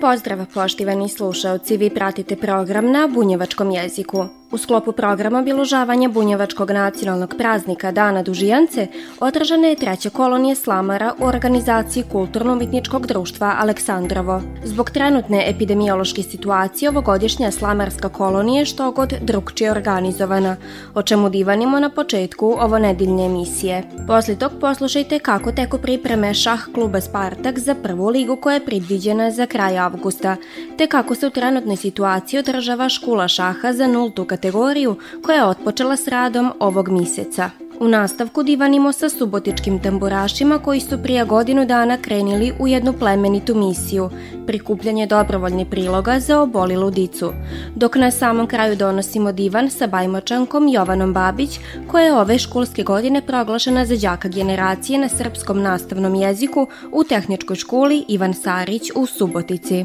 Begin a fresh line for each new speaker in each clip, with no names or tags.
Pozdrav poštivani slušaoci, vi pratite program na bunjevačkom jeziku. U sklopu programa obilužavanja Bunjevačkog nacionalnog praznika Dana Dužijance održana je treća kolonija slamara u organizaciji Kulturno-umetničkog društva Aleksandrovo. Zbog trenutne epidemiološke situacije ovogodišnja slamarska kolonija je što god drugčije organizovana, o čemu divanimo na početku ovo nedeljne emisije. Posle tog poslušajte kako teko pripreme šah kluba Spartak za prvu ligu koja je predviđena za kraj avgusta, te kako se u trenutnoj situaciji održava škula šaha za nultu kategoriju kategoriju koja je otpočela s radom ovog miseca. U nastavku divanimo sa subotičkim tamburašima koji su prije godinu dana krenili u jednu plemenitu misiju, prikupljanje dobrovoljne priloga za obolilu dicu, dok na samom kraju donosimo divan sa bajmočankom Jovanom Babić, koja je ove školske godine proglašena za đaka generacije na srpskom nastavnom jeziku u tehničkoj školi Ivan Sarić u Subotici.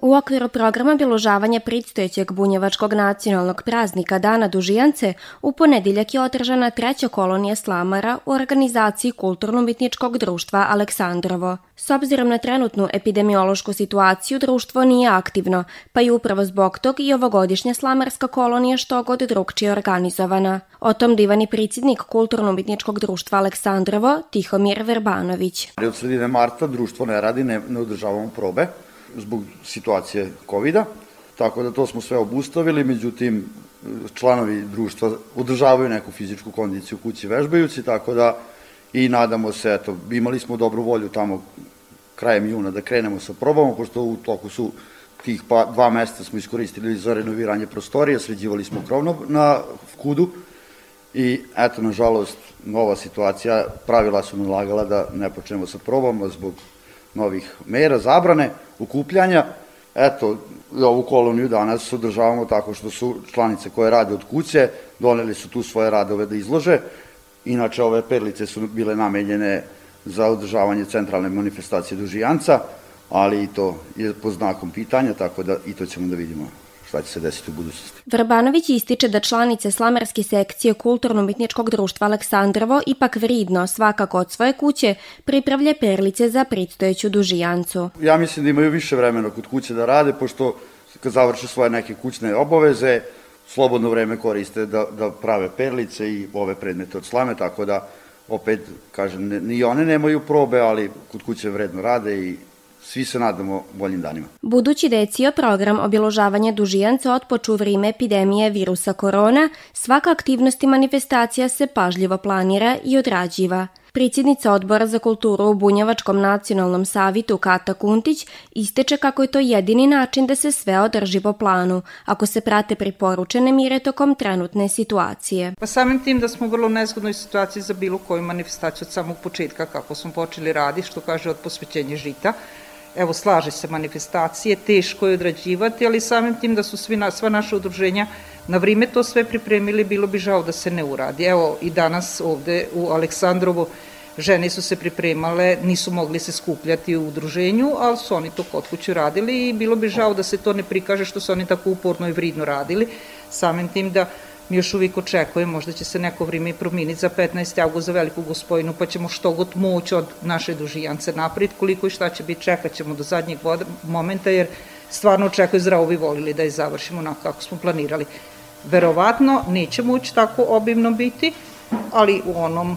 U okviru programa biložavanja predstojećeg bunjevačkog nacionalnog praznika Dana Dužijance u ponedeljak je održana treća kolonija slamara u organizaciji Kulturno-umetničkog društva Aleksandrovo. S obzirom na trenutnu epidemiološku situaciju, društvo nije aktivno, pa i upravo zbog tog i ovogodišnja slamarska kolonija što god drugčije organizovana. O tom divani predsjednik Kulturno-umetničkog društva Aleksandrovo, Tihomir Verbanović.
Od sredine marta društvo ne radi, ne, ne održavamo probe zbog situacije covid -a. tako da to smo sve obustavili, međutim članovi društva održavaju neku fizičku kondiciju kući vežbajući, tako da i nadamo se, eto, imali smo dobru volju tamo krajem juna da krenemo sa probama, pošto u toku su tih pa, dva mesta smo iskoristili za renoviranje prostorija, sređivali smo krovno na kudu i eto, nažalost, nova situacija, pravila su nalagala da ne počnemo sa probama zbog novih mera, zabrane, ukupljanja. Eto, ovu koloniju danas održavamo tako što su članice koje rade od kuće, doneli su tu svoje radove da izlože. Inače, ove perlice su bile namenjene za održavanje centralne manifestacije Dužijanca, ali i to je po znakom pitanja, tako da i to ćemo da vidimo šta će se desiti u budućnosti.
Vrbanović ističe da članice slamarske sekcije Kulturno-umetničkog društva Aleksandrovo ipak vridno svakako od svoje kuće pripravlja perlice za predstojeću dužijancu.
Ja mislim da imaju više vremena kod kuće da rade, pošto kad završe svoje neke kućne obaveze, slobodno vreme koriste da, da prave perlice i ove predmete od slame, tako da opet, kažem, ne, ni one nemaju probe, ali kod kuće vredno rade i svi se nadamo boljim danima.
Budući da je cijel program obiložavanja dužijanca otpoču u vrime epidemije virusa korona, svaka aktivnost i manifestacija se pažljivo planira i odrađiva. Predsjednica odbora za kulturu u Bunjevačkom nacionalnom savitu Kata Kuntić isteče kako je to jedini način da se sve održi po planu, ako se prate preporučene mire tokom trenutne situacije.
Pa samim tim da smo u vrlo nezgodnoj situaciji za bilo koju manifestaciju od samog početka kako smo počeli radi, što kaže od posvećenja žita, evo slaže se manifestacije, teško je odrađivati, ali samim tim da su svi na, sva naša udruženja na vrime to sve pripremili, bilo bi žao da se ne uradi. Evo i danas ovde u Aleksandrovu žene su se pripremale, nisu mogli se skupljati u udruženju, ali su oni to kod kuću radili i bilo bi žao da se to ne prikaže što su oni tako uporno i vridno radili, samim tim da mi još uvijek očekujemo, možda će se neko vrijeme i promijeniti za 15. august za veliku gospojinu, pa ćemo što god moći od naše dužijance naprijed, koliko i šta će biti, čekat ćemo do zadnjeg momenta, jer stvarno očekuju zdravo bi volili da je završimo onako kako smo planirali. Verovatno neće moći tako obimno biti, ali u onom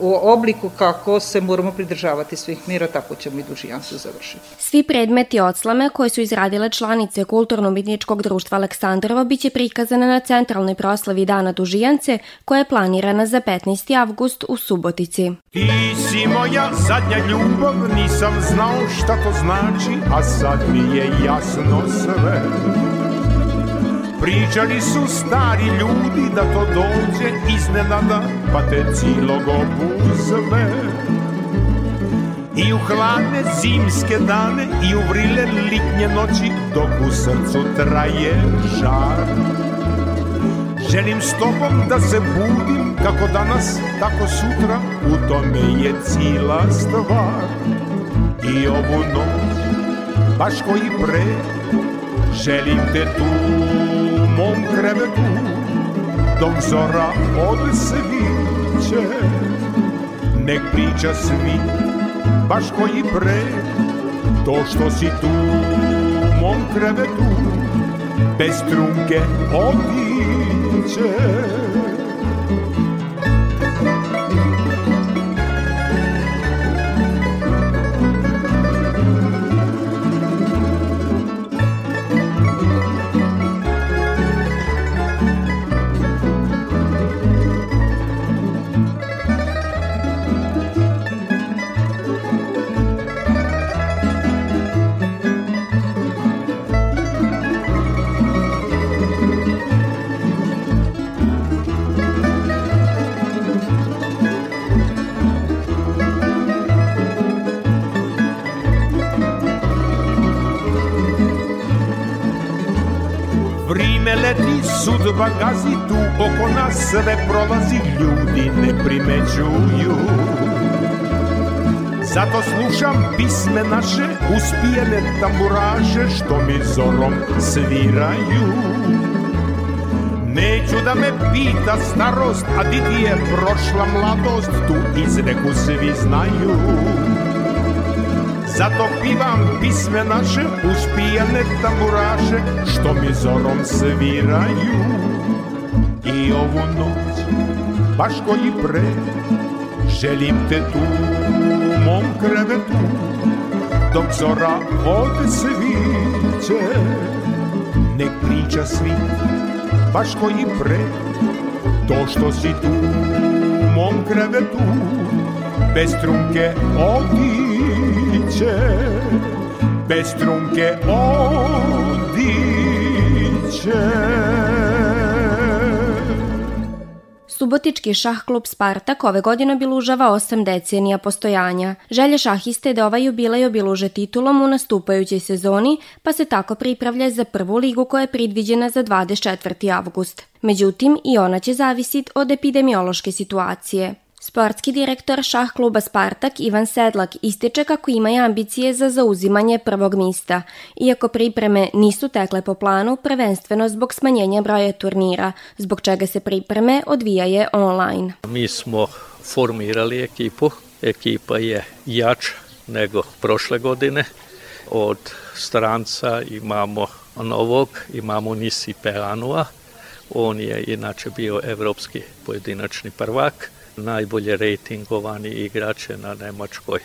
u obliku kako se moramo pridržavati svih mira, tako ćemo i dužijanstvo završiti.
Svi predmeti odslame koje su izradile članice Kulturno-umetničkog društva Aleksandrova biće prikazane na centralnoj proslavi Dana dužijance koja je planirana za 15. avgust u Subotici.
Ti si moja zadnja ljubav, nisam znao šta to znači, a sad mi je jasno sve. Pričali su stari ljudi da to dođe iznenada, pa te cilog obuzme. I u hladne zimske dane i u vrile litnje noći dok u srcu traje žar. Želim s tobom da se budim kako danas, tako sutra U tome je cijela stvar. I ovu noć, baš koji pre Želim te tu mom krevetu Dok zora odsviće Nek priča svi, baš koji pre To što si tu mom krevetu Bez trunke otiće sudba gazi tu oko nas sve prolazi, ljudi ne primećuju. Zato slušam pisme naše, uspijene tamburaže što mi zorom sviraju. Neću da me pita starost, a di ti je prošla mladost, tu izreku svi znaju. Zato pivam pisme naše, uspijane tamburaše, što mi zorom sviraju. I ovu noć, baš koji pre, želim te tu u mom krevetu, dok zora odsviće. Nek priča svi, baš koji pre, to što si tu u mom krevetu, bez trunke odiće, bez trunke odiće.
Subotički šah klub Spartak ove godine obilužava osam decenija postojanja. Želja šahiste je da ovaj jubilej obiluže titulom u nastupajućoj sezoni, pa se tako pripravlja za prvu ligu koja je predviđena za 24. avgust. Međutim, i ona će zavisiti od epidemiološke situacije. Sportski direktor šah kluba Spartak Ivan Sedlak ističe kako ima ambicije za zauzimanje prvog mista, iako pripreme nisu tekle po planu prvenstveno zbog smanjenja broja turnira, zbog čega se pripreme odvijaje online.
Mi smo formirali ekipu, ekipa je jača nego prošle godine. Od stranca imamo novog, imamo Nisi Peranua, on je inače bio evropski pojedinačni prvak, najbolje rejtingovani igrač je na nemačkoj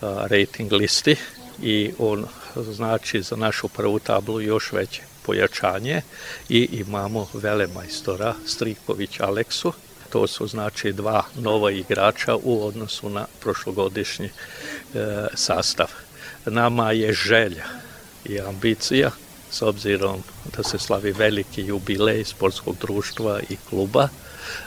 a, rating listi i on znači za našu prvu tablu još veće pojačanje i imamo velemajstora Striković Aleksu. To su znači dva nova igrača u odnosu na prošlogodišnji e, sastav. Nama je želja i ambicija s obzirom da se slavi veliki jubilej sportskog društva i kluba,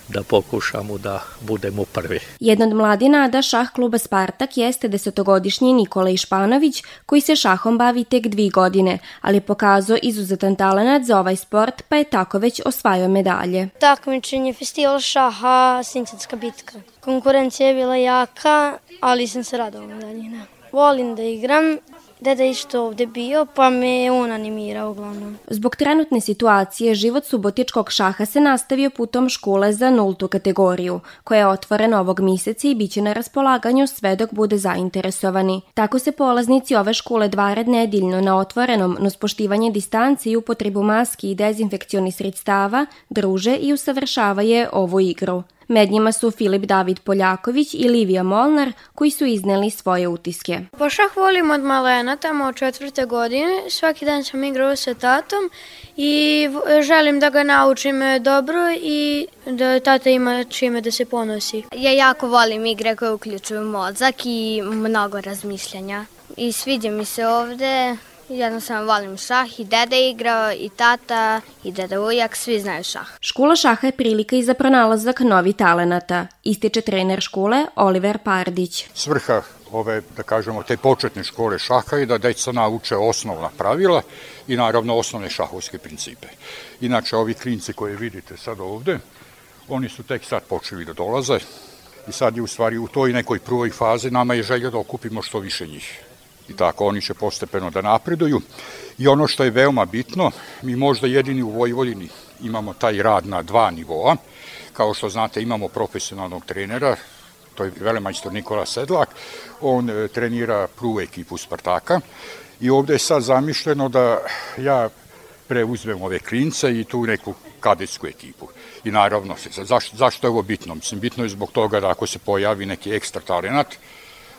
da pokušamo da budemo prvi.
Jedna od mladina šah kluba Spartak jeste desetogodišnji Nikola Išpanović, koji se šahom bavi tek dvi godine, ali pokazao izuzetan talenat za ovaj sport, pa je tako već osvajao medalje.
Takmičenje festival šaha, Sinčanska bitka. Konkurencija je bila jaka, ali sam se radovao medaljina. Volim da igram deda je isto ovde bio, pa me je on animirao uglavnom.
Zbog trenutne situacije, život subotičkog šaha se nastavio putom škole za nultu kategoriju, koja je otvorena ovog mjeseca i bit će na raspolaganju sve dok bude zainteresovani. Tako se polaznici ove škole dva red na otvorenom, no poštivanje distance i upotrebu maski i dezinfekcioni sredstava druže i usavršavaje ovu igru. Med njima su Filip David Poljaković i Livija Molnar koji su izneli svoje utiske.
Pa šah volim od malena, tamo od četvrte godine. Svaki dan sam igrao sa tatom i želim da ga naučim dobro i da tata ima čime da se ponosi.
Ja jako volim igre koje uključuju mozak i mnogo razmišljanja. I sviđa mi se ovde, Jednostavno volim šah i deda igrao i tata i deda ujak, svi znaju šah.
Škola šaha je prilika i za pronalazak novi talenata, ističe trener škole Oliver Pardić.
Svrha ove, da kažemo, te početne škole šaha i da deca nauče osnovna pravila i naravno osnovne šahovske principe. Inače, ovi klinci koje vidite sad ovde, oni su tek sad počeli da dolaze i sad je u stvari u toj nekoj prvoj fazi nama je želja da okupimo što više njih. I tako oni će postepeno da napreduju. I ono što je veoma bitno, mi možda jedini u Vojvodini imamo taj rad na dva nivoa. Kao što znate, imamo profesionalnog trenera, to je velemajstor Nikola Sedlak, on e, trenira prvu ekipu Spartaka i ovde je sad zamišljeno da ja preuzmem ove klince i tu neku kadetsku ekipu. I naravno, zašto, zašto je ovo bitno? Mislim, bitno je zbog toga da ako se pojavi neki ekstra talenat,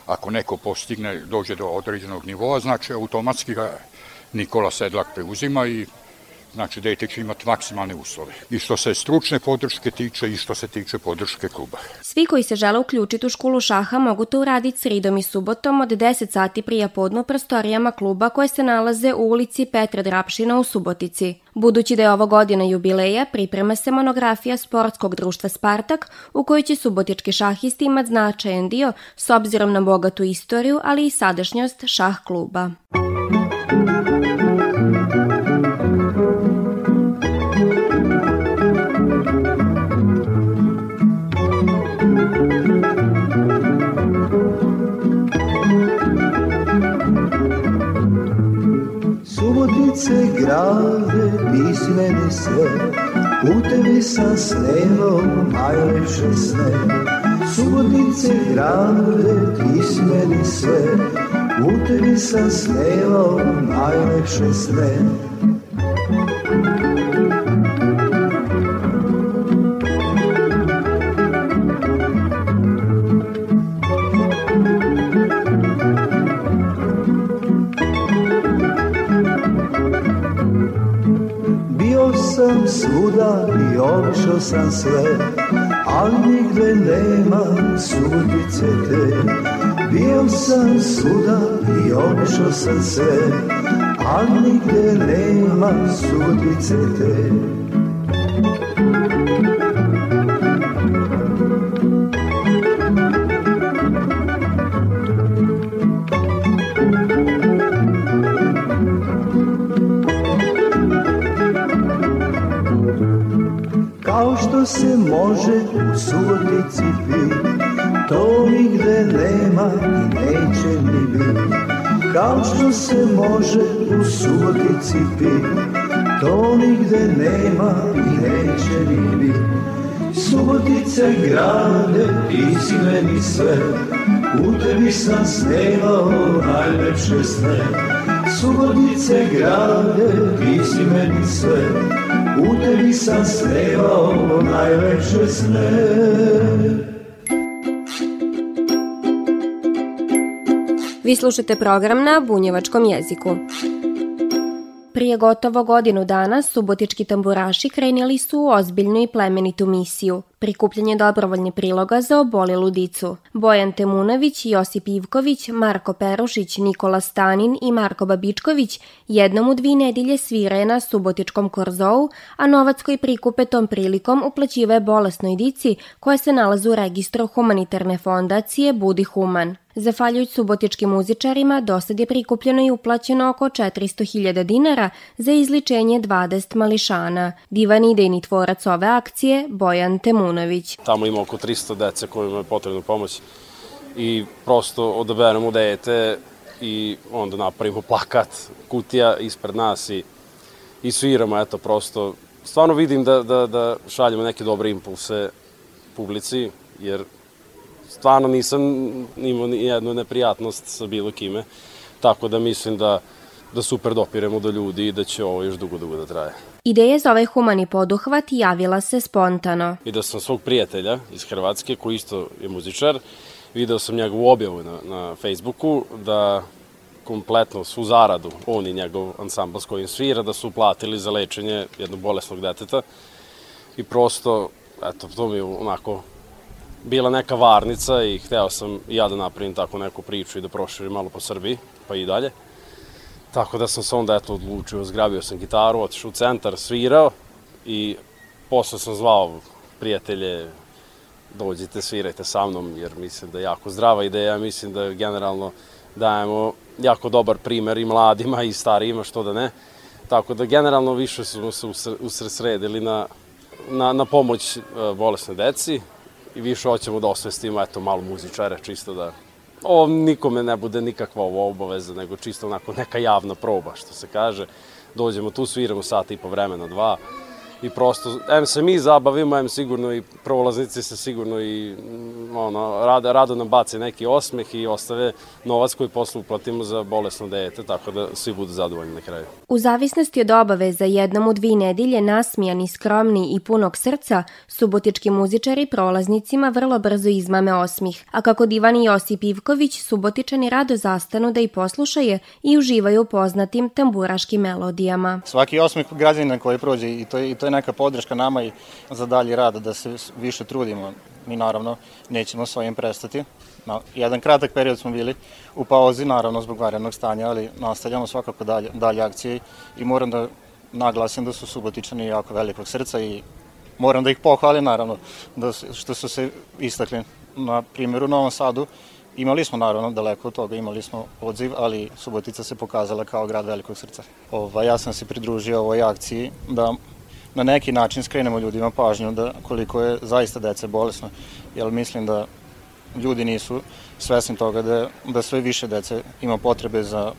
ako neko postigne, dođe do određenog nivoa, znači automatski ga Nikola Sedlak preuzima i Znači, dete će imati maksimalne uslove. I što se stručne podrške tiče i što se tiče podrške kluba.
Svi koji se žele uključiti u školu šaha mogu to uraditi sridom i subotom od 10 sati prije podnu prostorijama kluba koje se nalaze u ulici Petra Drapšina u Subotici. Budući da je ovo godina jubileja, priprema se monografija sportskog društva Spartak, u kojoj će subotički šahisti imati značajan dio s obzirom na bogatu istoriju, ali i sadašnjost šah kluba.
Subotice grade, meni sve, u tebi sam snelo najlepše sne. Subotice grade, meni sve, u tebi sam snelo najlepše sne. Svuda i obišao sam sve, ali nigde nema sudice te. Bio sam svuda i obišao sam sve, ali nigde nema sudice te. Se može u subotici pit, to nigde nema i neće ni bit. Kao što se može u subotici pit, to nigde nema i neće ni bit. Subotice grade, ti si meni sve, u tebi sam snevao najlepše sne. Subotice grade, ti si meni sve, u tebi sam snevao najlepše sne.
Vi slušate program na bunjevačkom jeziku. Prije gotovo godinu dana subotički tamburaši krenili su u ozbiljnu i plemenitu misiju – prikupljanje dobrovoljne priloga za obolelu dicu. Bojan Temunović, Josip Ivković, Marko Perušić, Nikola Stanin i Marko Babičković jednom u dvi nedelje svire na subotičkom korzou, a novac koji prikupe tom prilikom uplaćive bolesnoj dici koja se nalaze u registru humanitarne fondacije Budi Human. Zafaljujući subotičkim muzičarima, dosad je prikupljeno i uplaćeno oko 400.000 dinara za izličenje 20 mališana. Divan idejni tvorac ove akcije, Bojan Temunović.
Tamo ima oko 300 dece kojima je potrebna pomoć. I prosto odaberemo dete i onda napravimo plakat, kutija ispred nas i, i sviramo, eto, prosto. Stvarno vidim da, da, da šaljemo neke dobre impulse publici, jer stvarno nisam imao ni jednu neprijatnost sa bilo kime, tako da mislim da da super dopiremo do ljudi i da će ovo još dugo, dugo da traje.
Ideja za ovaj humani poduhvat javila se spontano.
Video sam svog prijatelja iz Hrvatske, koji isto je muzičar, video sam njegovu objavu na, na Facebooku da kompletno svu zaradu, on i njegov ansambl s kojim svira, da su platili za lečenje jednog bolesnog deteta i prosto, eto, to mi je onako bila neka varnica i hteo sam ja da napravim tako neku priču i da proširim malo po Srbiji, pa i dalje. Tako da sam se onda eto odlučio, zgrabio sam gitaru, otišao u centar, svirao i posle sam zvao prijatelje, dođite, svirajte sa mnom, jer mislim da je jako zdrava ideja, mislim da generalno dajemo jako dobar primer i mladima i starijima, što da ne. Tako da generalno više smo se usresredili na, na, na pomoć uh, bolesne deci i više hoćemo da osvestimo, eto, malo muzičare, čisto da ovo nikome ne bude nikakva ovo obaveza, nego čisto onako neka javna proba, što se kaže. Dođemo tu, sviramo sat i po vremena, dva, i prosto, em se mi zabavimo, em sigurno i prolaznici se sigurno i mm, ono, rado, rado nam bace neki osmeh i ostave novac koji posle uplatimo za bolesno dete, tako da svi budu zadovoljni na kraju.
U zavisnosti od obaveza jednom u dvi nedelje nasmijani, skromni i punog srca, subotički muzičari prolaznicima vrlo brzo izmame osmih, a kako divan Josip Ivković, subotičani rado zastanu da i poslušaju i uživaju poznatim tamburaškim melodijama.
Svaki osmih građanina koji prođe i to je, i to je neka podrška nama i za dalji rad da se više trudimo. Mi naravno nećemo s ovim prestati. Na jedan kratak period smo bili u pauzi, naravno zbog varenog stanja, ali nastavljamo svakako dalje, dalje akcije i moram da naglasim da su Subotičani jako velikog srca i moram da ih pohvalim naravno da, što su se istakli na primjeru u Novom Sadu Imali smo naravno daleko od toga, imali smo odziv, ali Subotica se pokazala kao grad velikog srca. Ova, ja sam se pridružio ovoj akciji da na neki način skrenemo ljudima pažnju da koliko je zaista dece bolesno, jer mislim da ljudi nisu svesni toga da, da sve više dece ima potrebe za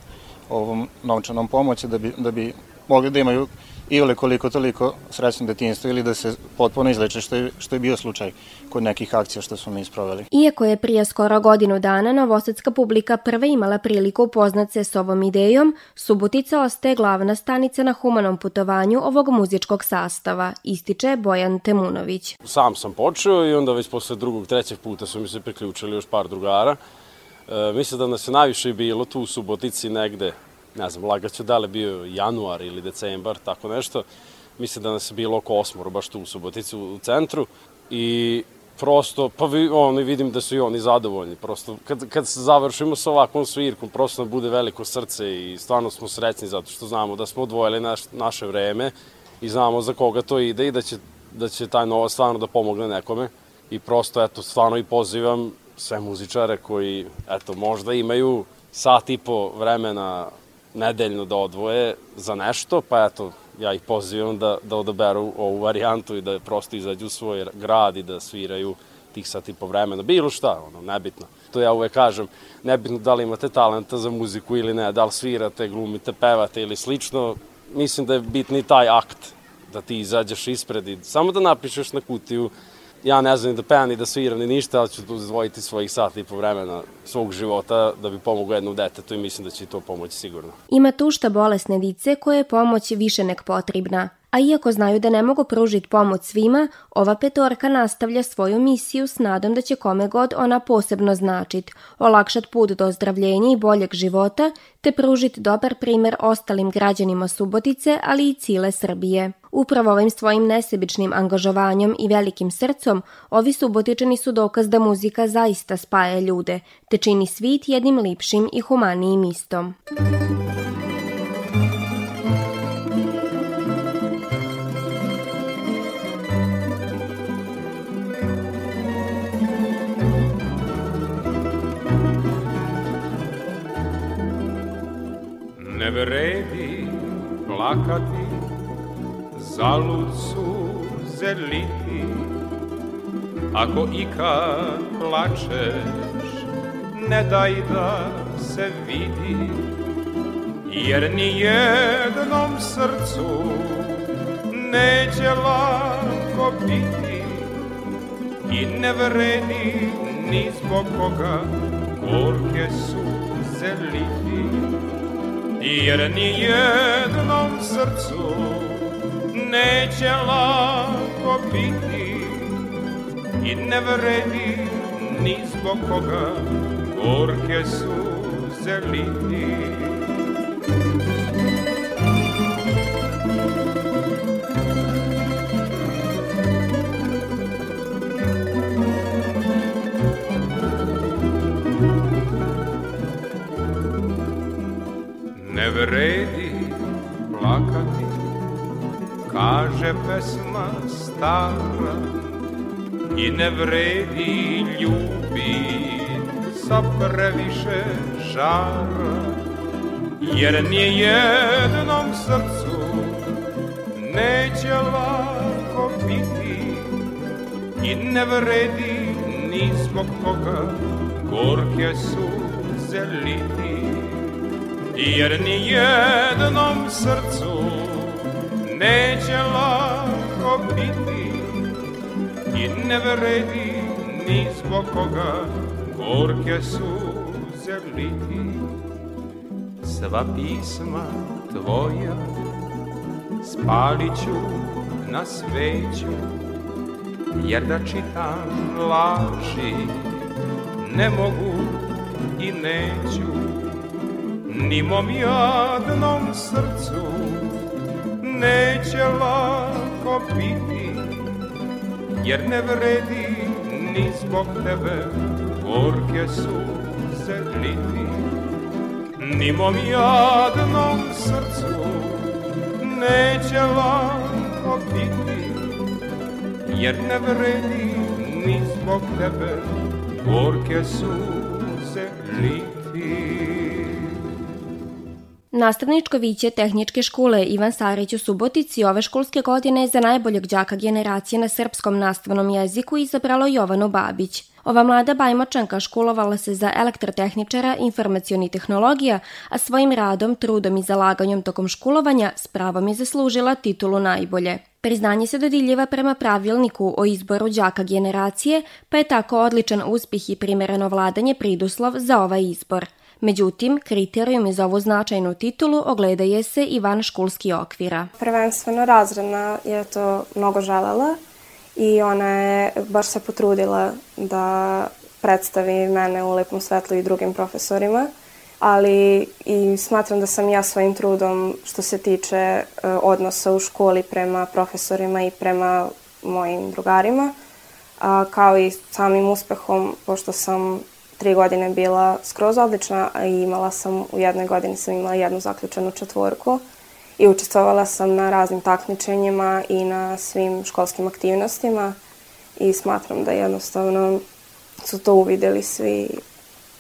ovom novčanom pomoći da bi, da bi mogli da imaju ili koliko toliko srećno detinjstvo ili da se potpuno izleče što je, što je bio slučaj kod nekih akcija što smo mi isproveli.
Iako je prije skoro godinu dana novosadska publika prva imala priliku upoznat se s ovom idejom, Subotica ostaje glavna stanica na humanom putovanju ovog muzičkog sastava, ističe Bojan Temunović.
Sam sam počeo i onda već posle drugog, trećeg puta su mi se priključili još par drugara. E, mislim da nas je najviše bilo tu u Subotici negde ne znam, lagaću da li bio januar ili decembar, tako nešto. Mislim da nas je bilo oko osmoru, baš tu u Subotici, u centru. I prosto, pa vi, oni vidim da su i oni zadovoljni. Prosto, kad, kad završimo sa ovakvom svirkom, prosto nam bude veliko srce i stvarno smo srećni zato što znamo da smo odvojili naš, naše vreme i znamo za koga to ide i da će, da će taj novac stvarno da pomogne nekome. I prosto, eto, stvarno i pozivam sve muzičare koji, eto, možda imaju sat i po vremena nedeljno da odvoje za nešto, pa eto, ja ih pozivam da, da odaberu ovu varijantu i da prosto izađu u svoj grad i da sviraju tih sat i po vremena, bilo šta, ono, nebitno. To ja uvek kažem, nebitno da li imate talenta za muziku ili ne, da li svirate, glumite, pevate ili slično, mislim da je bitni taj akt, da ti izađeš ispred i samo da napišeš na kutiju ja ne znam ni da pevam ni da sviram ni ništa, ali ću izdvojiti svojih sata i po vremena svog života da bi pomogao jednom detetu i mislim da će to pomoći sigurno.
Ima tušta bolesne dice koje je pomoć više nek potrebna. A iako znaju da ne mogu pružiti pomoć svima, ova petorka nastavlja svoju misiju s nadom da će kome god ona posebno značit, olakšat put do ozdravljenja i boljeg života, te pružiti dobar primer ostalim građanima Subotice, ali i cile Srbije. Upravo ovim svojim nesebičnim angažovanjem i velikim srcom, ovi subotičani su dokaz da muzika zaista spaja ljude, te čini svit jednim lipšim i humanijim istom.
Vredi plakati, zalud suze liti, ako ikad plačeš, ne daj da se vidi, jer ni jednom srcu neće lako biti. I ne vredi ni zbog koga gorke liti jer ni jednom srcu neće lako biti i ne vredi ni zbog koga gorke suze liti. Kaže pesma stara, i ne vredi ljubit sa previše žara jer nijednom srcu neće lako biti i ne vredi ni zbog koga gorke suze liti jer nijednom srcu neće biti. I ne vredi ni zbog koga gorke suze liti sva pisma tvoja spalit ću na sveću jer da čitam laži ne mogu i neću. Ni mom jadnom srcu neće lako biti jer ne vredi ni zbog tebe gorke suze liti. Ni mom jadnom srcu neće lako biti jer ne vredi ni zbog tebe gorke suze liti
Nastavničko viće Tehničke škole Ivan Sarić u Subotici ove školske godine za najboljeg đaka generacije na srpskom nastavnom jeziku izabralo Jovanu Babić. Ova mlada bajmočanka školovala se za elektrotehničara informacioni tehnologija, a svojim radom, trudom i zalaganjem tokom školovanja s pravom je zaslužila titulu najbolje. Priznanje se dodiljiva prema pravilniku o izboru đaka generacije, pa je tako odličan uspjeh i primjereno vladanje priduslov za ovaj izbor – Međutim, kriterijumi za ovu značajnu titulu ogledaje se i van školski okvira.
Prvenstveno razredna je to mnogo želela i ona je baš se potrudila da predstavi mene u lepom svetlu i drugim profesorima, ali i smatram da sam ja svojim trudom što se tiče e, odnosa u školi prema profesorima i prema mojim drugarima, kao i samim uspehom, pošto sam tri godine bila skroz odlična i imala sam, u jednoj godini sam imala jednu zaključenu četvorku i učestvovala sam na raznim takmičenjima i na svim školskim aktivnostima i smatram da jednostavno su to uvideli svi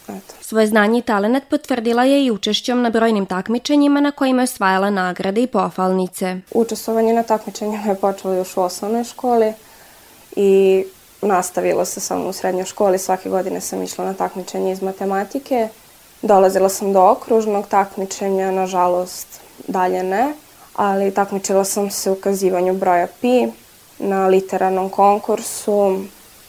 Eto.
Svoje znanje i talenat potvrdila je i učešćom na brojnim takmičenjima na kojima je osvajala nagrade i pofalnice.
Učestvovanje na takmičenjima je počelo još u osnovnoj školi i nastavilo se samo u srednjoj školi. Svake godine sam išla na takmičenje iz matematike. Dolazila sam do okružnog takmičenja, nažalost dalje ne, ali takmičila sam se u kazivanju broja pi na literarnom konkursu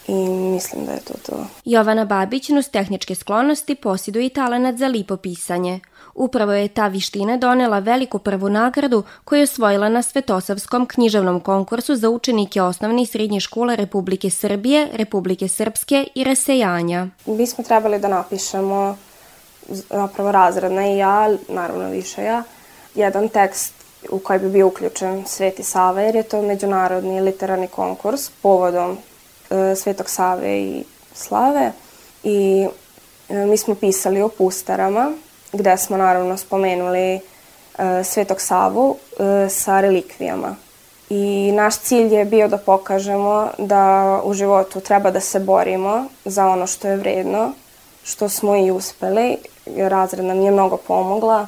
i mislim da je to to.
Jovana Babić, nus tehničke sklonosti, posjeduje i talenat za lipopisanje. Upravo je ta viština donela veliku prvu nagradu koju je osvojila na Svetosavskom književnom konkursu za učenike osnovne i srednje škole Republike Srbije, Republike Srpske i Resejanja.
Mi smo trebali da napišemo napravo razredna i ja, naravno više ja, jedan tekst u koji bi bio uključen Sveti Sava, jer je to međunarodni literarni konkurs povodom e, Svetog Save i Slave. I e, mi smo pisali o pustarama, gde smo naravno spomenuli e, Svetog Savu e, sa relikvijama. I naš cilj je bio da pokažemo da u životu treba da se borimo za ono što je vredno, što smo i uspeli. Razred nam je mnogo pomogla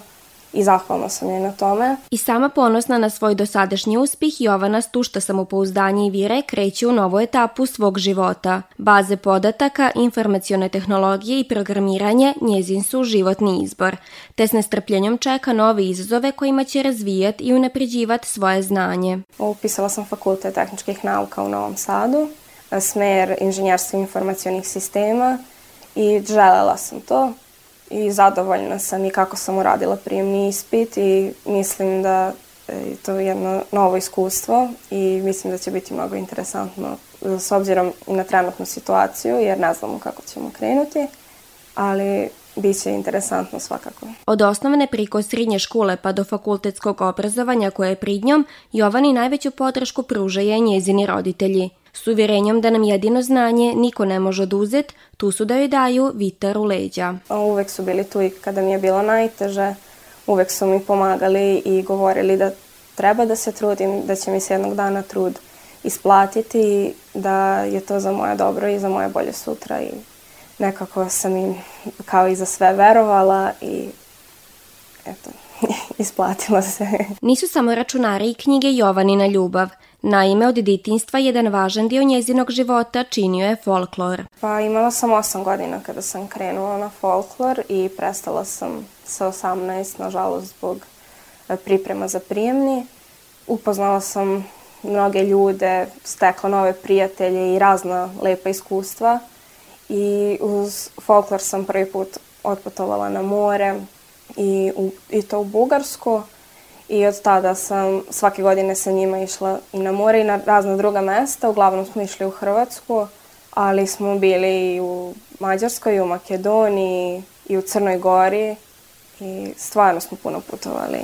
i zahvalna sam joj na tome.
I sama ponosna na svoj dosadašnji uspih, Jovana stušta samopouzdanje i vire kreće u novu etapu svog života. Baze podataka, informacione tehnologije i programiranje njezin su životni izbor, te s nestrpljenjom čeka nove izazove kojima će razvijati i unapređivati svoje znanje.
Upisala sam fakultet tehničkih nauka u Novom Sadu, smer inženjerstva informacionih sistema i želela sam to i zadovoljna sam i kako sam uradila prijemni ispit i mislim da je to jedno novo iskustvo i mislim da će biti mnogo interesantno s obzirom i na trenutnu situaciju jer ne znamo kako ćemo krenuti, ali Biće interesantno svakako.
Od osnovne priko srednje škole pa do fakultetskog obrazovanja koje je prid njom, Jovani najveću podršku pružaju njezini roditelji – s uvjerenjom da nam jedino znanje niko ne može oduzet, tu su da joj daju vitar u leđa.
Uvek su bili tu i kada mi je bilo najteže, uvek su mi pomagali i govorili da treba da se trudim, da će mi se jednog dana trud isplatiti, da je to za moje dobro i za moje bolje sutra i nekako sam im kao i za sve verovala i eto, isplatila se.
Nisu samo računari i knjige Jovanina ljubav. Naime, od ditinstva jedan važan dio njezinog života činio je folklor.
Pa imala sam 8 godina kada sam krenula na folklor i prestala sam sa 18, nažalost, zbog e, priprema za prijemni. Upoznala sam mnoge ljude, stekla nove prijatelje i razna lepa iskustva. I uz folklor sam prvi put otputovala na more i, u, i to u Bugarsku i od tada sam svake godine sa njima išla i na more i na razna druga mesta. Uglavnom smo išli u Hrvatsku, ali smo bili i u Mađarskoj, i u Makedoniji, i u Crnoj Gori i stvarno smo puno putovali.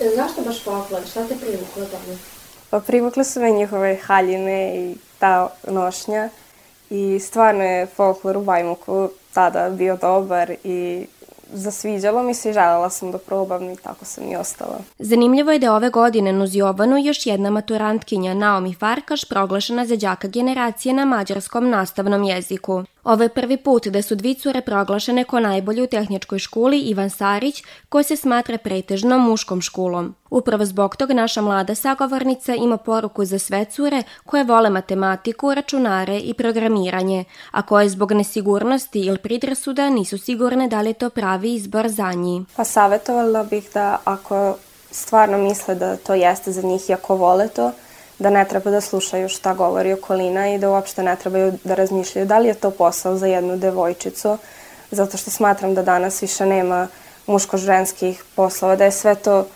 E, zašto baš folklor? Šta te privuklo tamo?
Pa privukle su me njihove haljine i ta nošnja i stvarno je folklor u Bajmuku tada bio dobar i zasviđalo mi se i želela sam da probam i tako sam i ostala.
Zanimljivo je da ove godine uz Jovanu još jedna maturantkinja Naomi Farkaš proglašena za đaka generacije na mađarskom nastavnom jeziku. Ovo je prvi put da su dvi cure proglašene ko najbolje u tehničkoj školi Ivan Sarić, koja se smatra pretežno muškom školom. Upravo zbog toga naša mlada sagovornica ima poruku za sve cure koje vole matematiku, računare i programiranje, a koje zbog nesigurnosti ili pridrasuda nisu sigurne da li je to pravi izbor za njih.
Pa savjetovala bih da ako stvarno misle da to jeste za njih i ako vole to, da ne treba da slušaju šta govori okolina i da uopšte ne trebaju da razmišljaju da li je to posao za jednu devojčicu, zato što smatram da danas više nema muško-ženskih poslova, da je sve to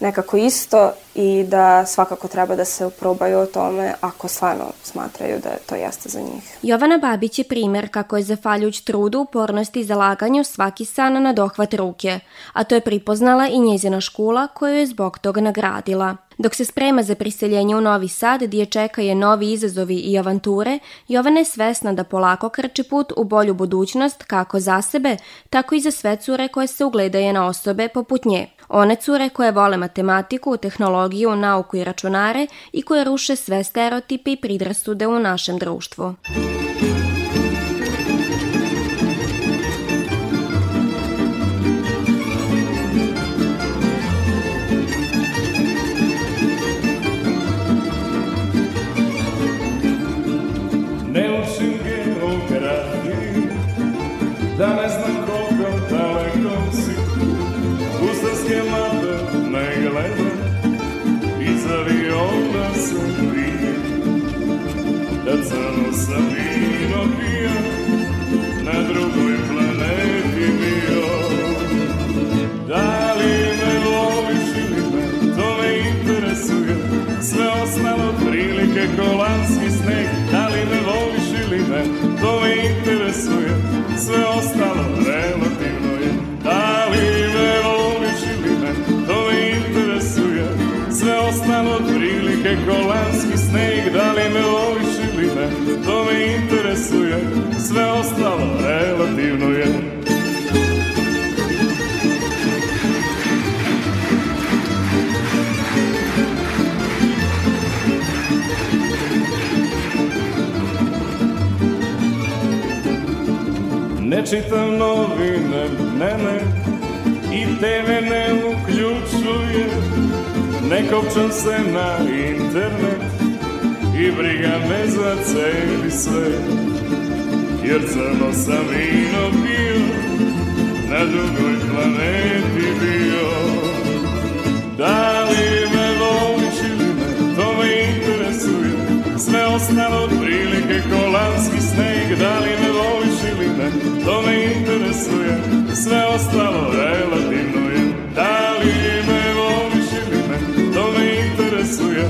nekako isto i da svakako treba da se uprobaju o tome ako stvarno smatraju da to jeste za njih.
Jovana Babić je primer kako je zafaljuć trudu, upornosti i zalaganju svaki san na dohvat ruke, a to je pripoznala i njezina škola koju je zbog toga nagradila. Dok se sprema za priseljenje u Novi Sad, gdje čeka je novi izazovi i avanture, Jovana je svesna da polako krči put u bolju budućnost kako za sebe, tako i za sve cure koje se ugledaje na osobe poput nje. One cure koje vole matematiku, tehnologiju, nauku i računare i koje ruše sve stereotipe i pridrasude u našem društvu.
Kolanski sneg, da li me voliš ili ne, to me interesuje, sve ostalo relativno je. Da li me voliš ili ne, to me interesuje, sve ostalo prilike kolanski sneg, da li me voliš ili ne, to me interesuje, sve ostalo relativno je. Ne čitam novine, ne, ne, i TV ne uključuje, ne kopčam se na internet. I briga me za celi svet, jer crno sam vino pio, na drugoj planeti bio. Da li me voliš ili ne, to me interesuje, sve ostalo prilike kolanski sneg, da li me ne, to me interesuje, sve ostalo relativno je. Da li me voliš ili ne, to me interesuje,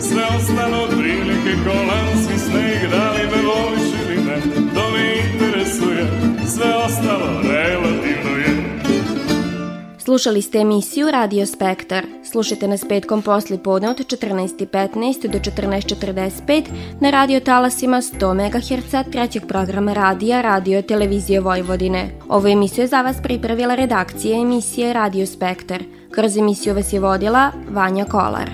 sve ostalo prilike kolanski sneg, da li me voliš ili ne, to me interesuje, sve ostalo relativno je.
Slušali ste emisiju Radio Spektar. Slušajte nas petkom posli podne od 14.15 do 14.45 na radio talasima 100 MHz trećeg programa radija Radio Televizije Vojvodine. Ovu emisiju je za vas pripravila redakcija emisije Radio Spektar. Kroz emisiju vas je vodila Vanja Kolar.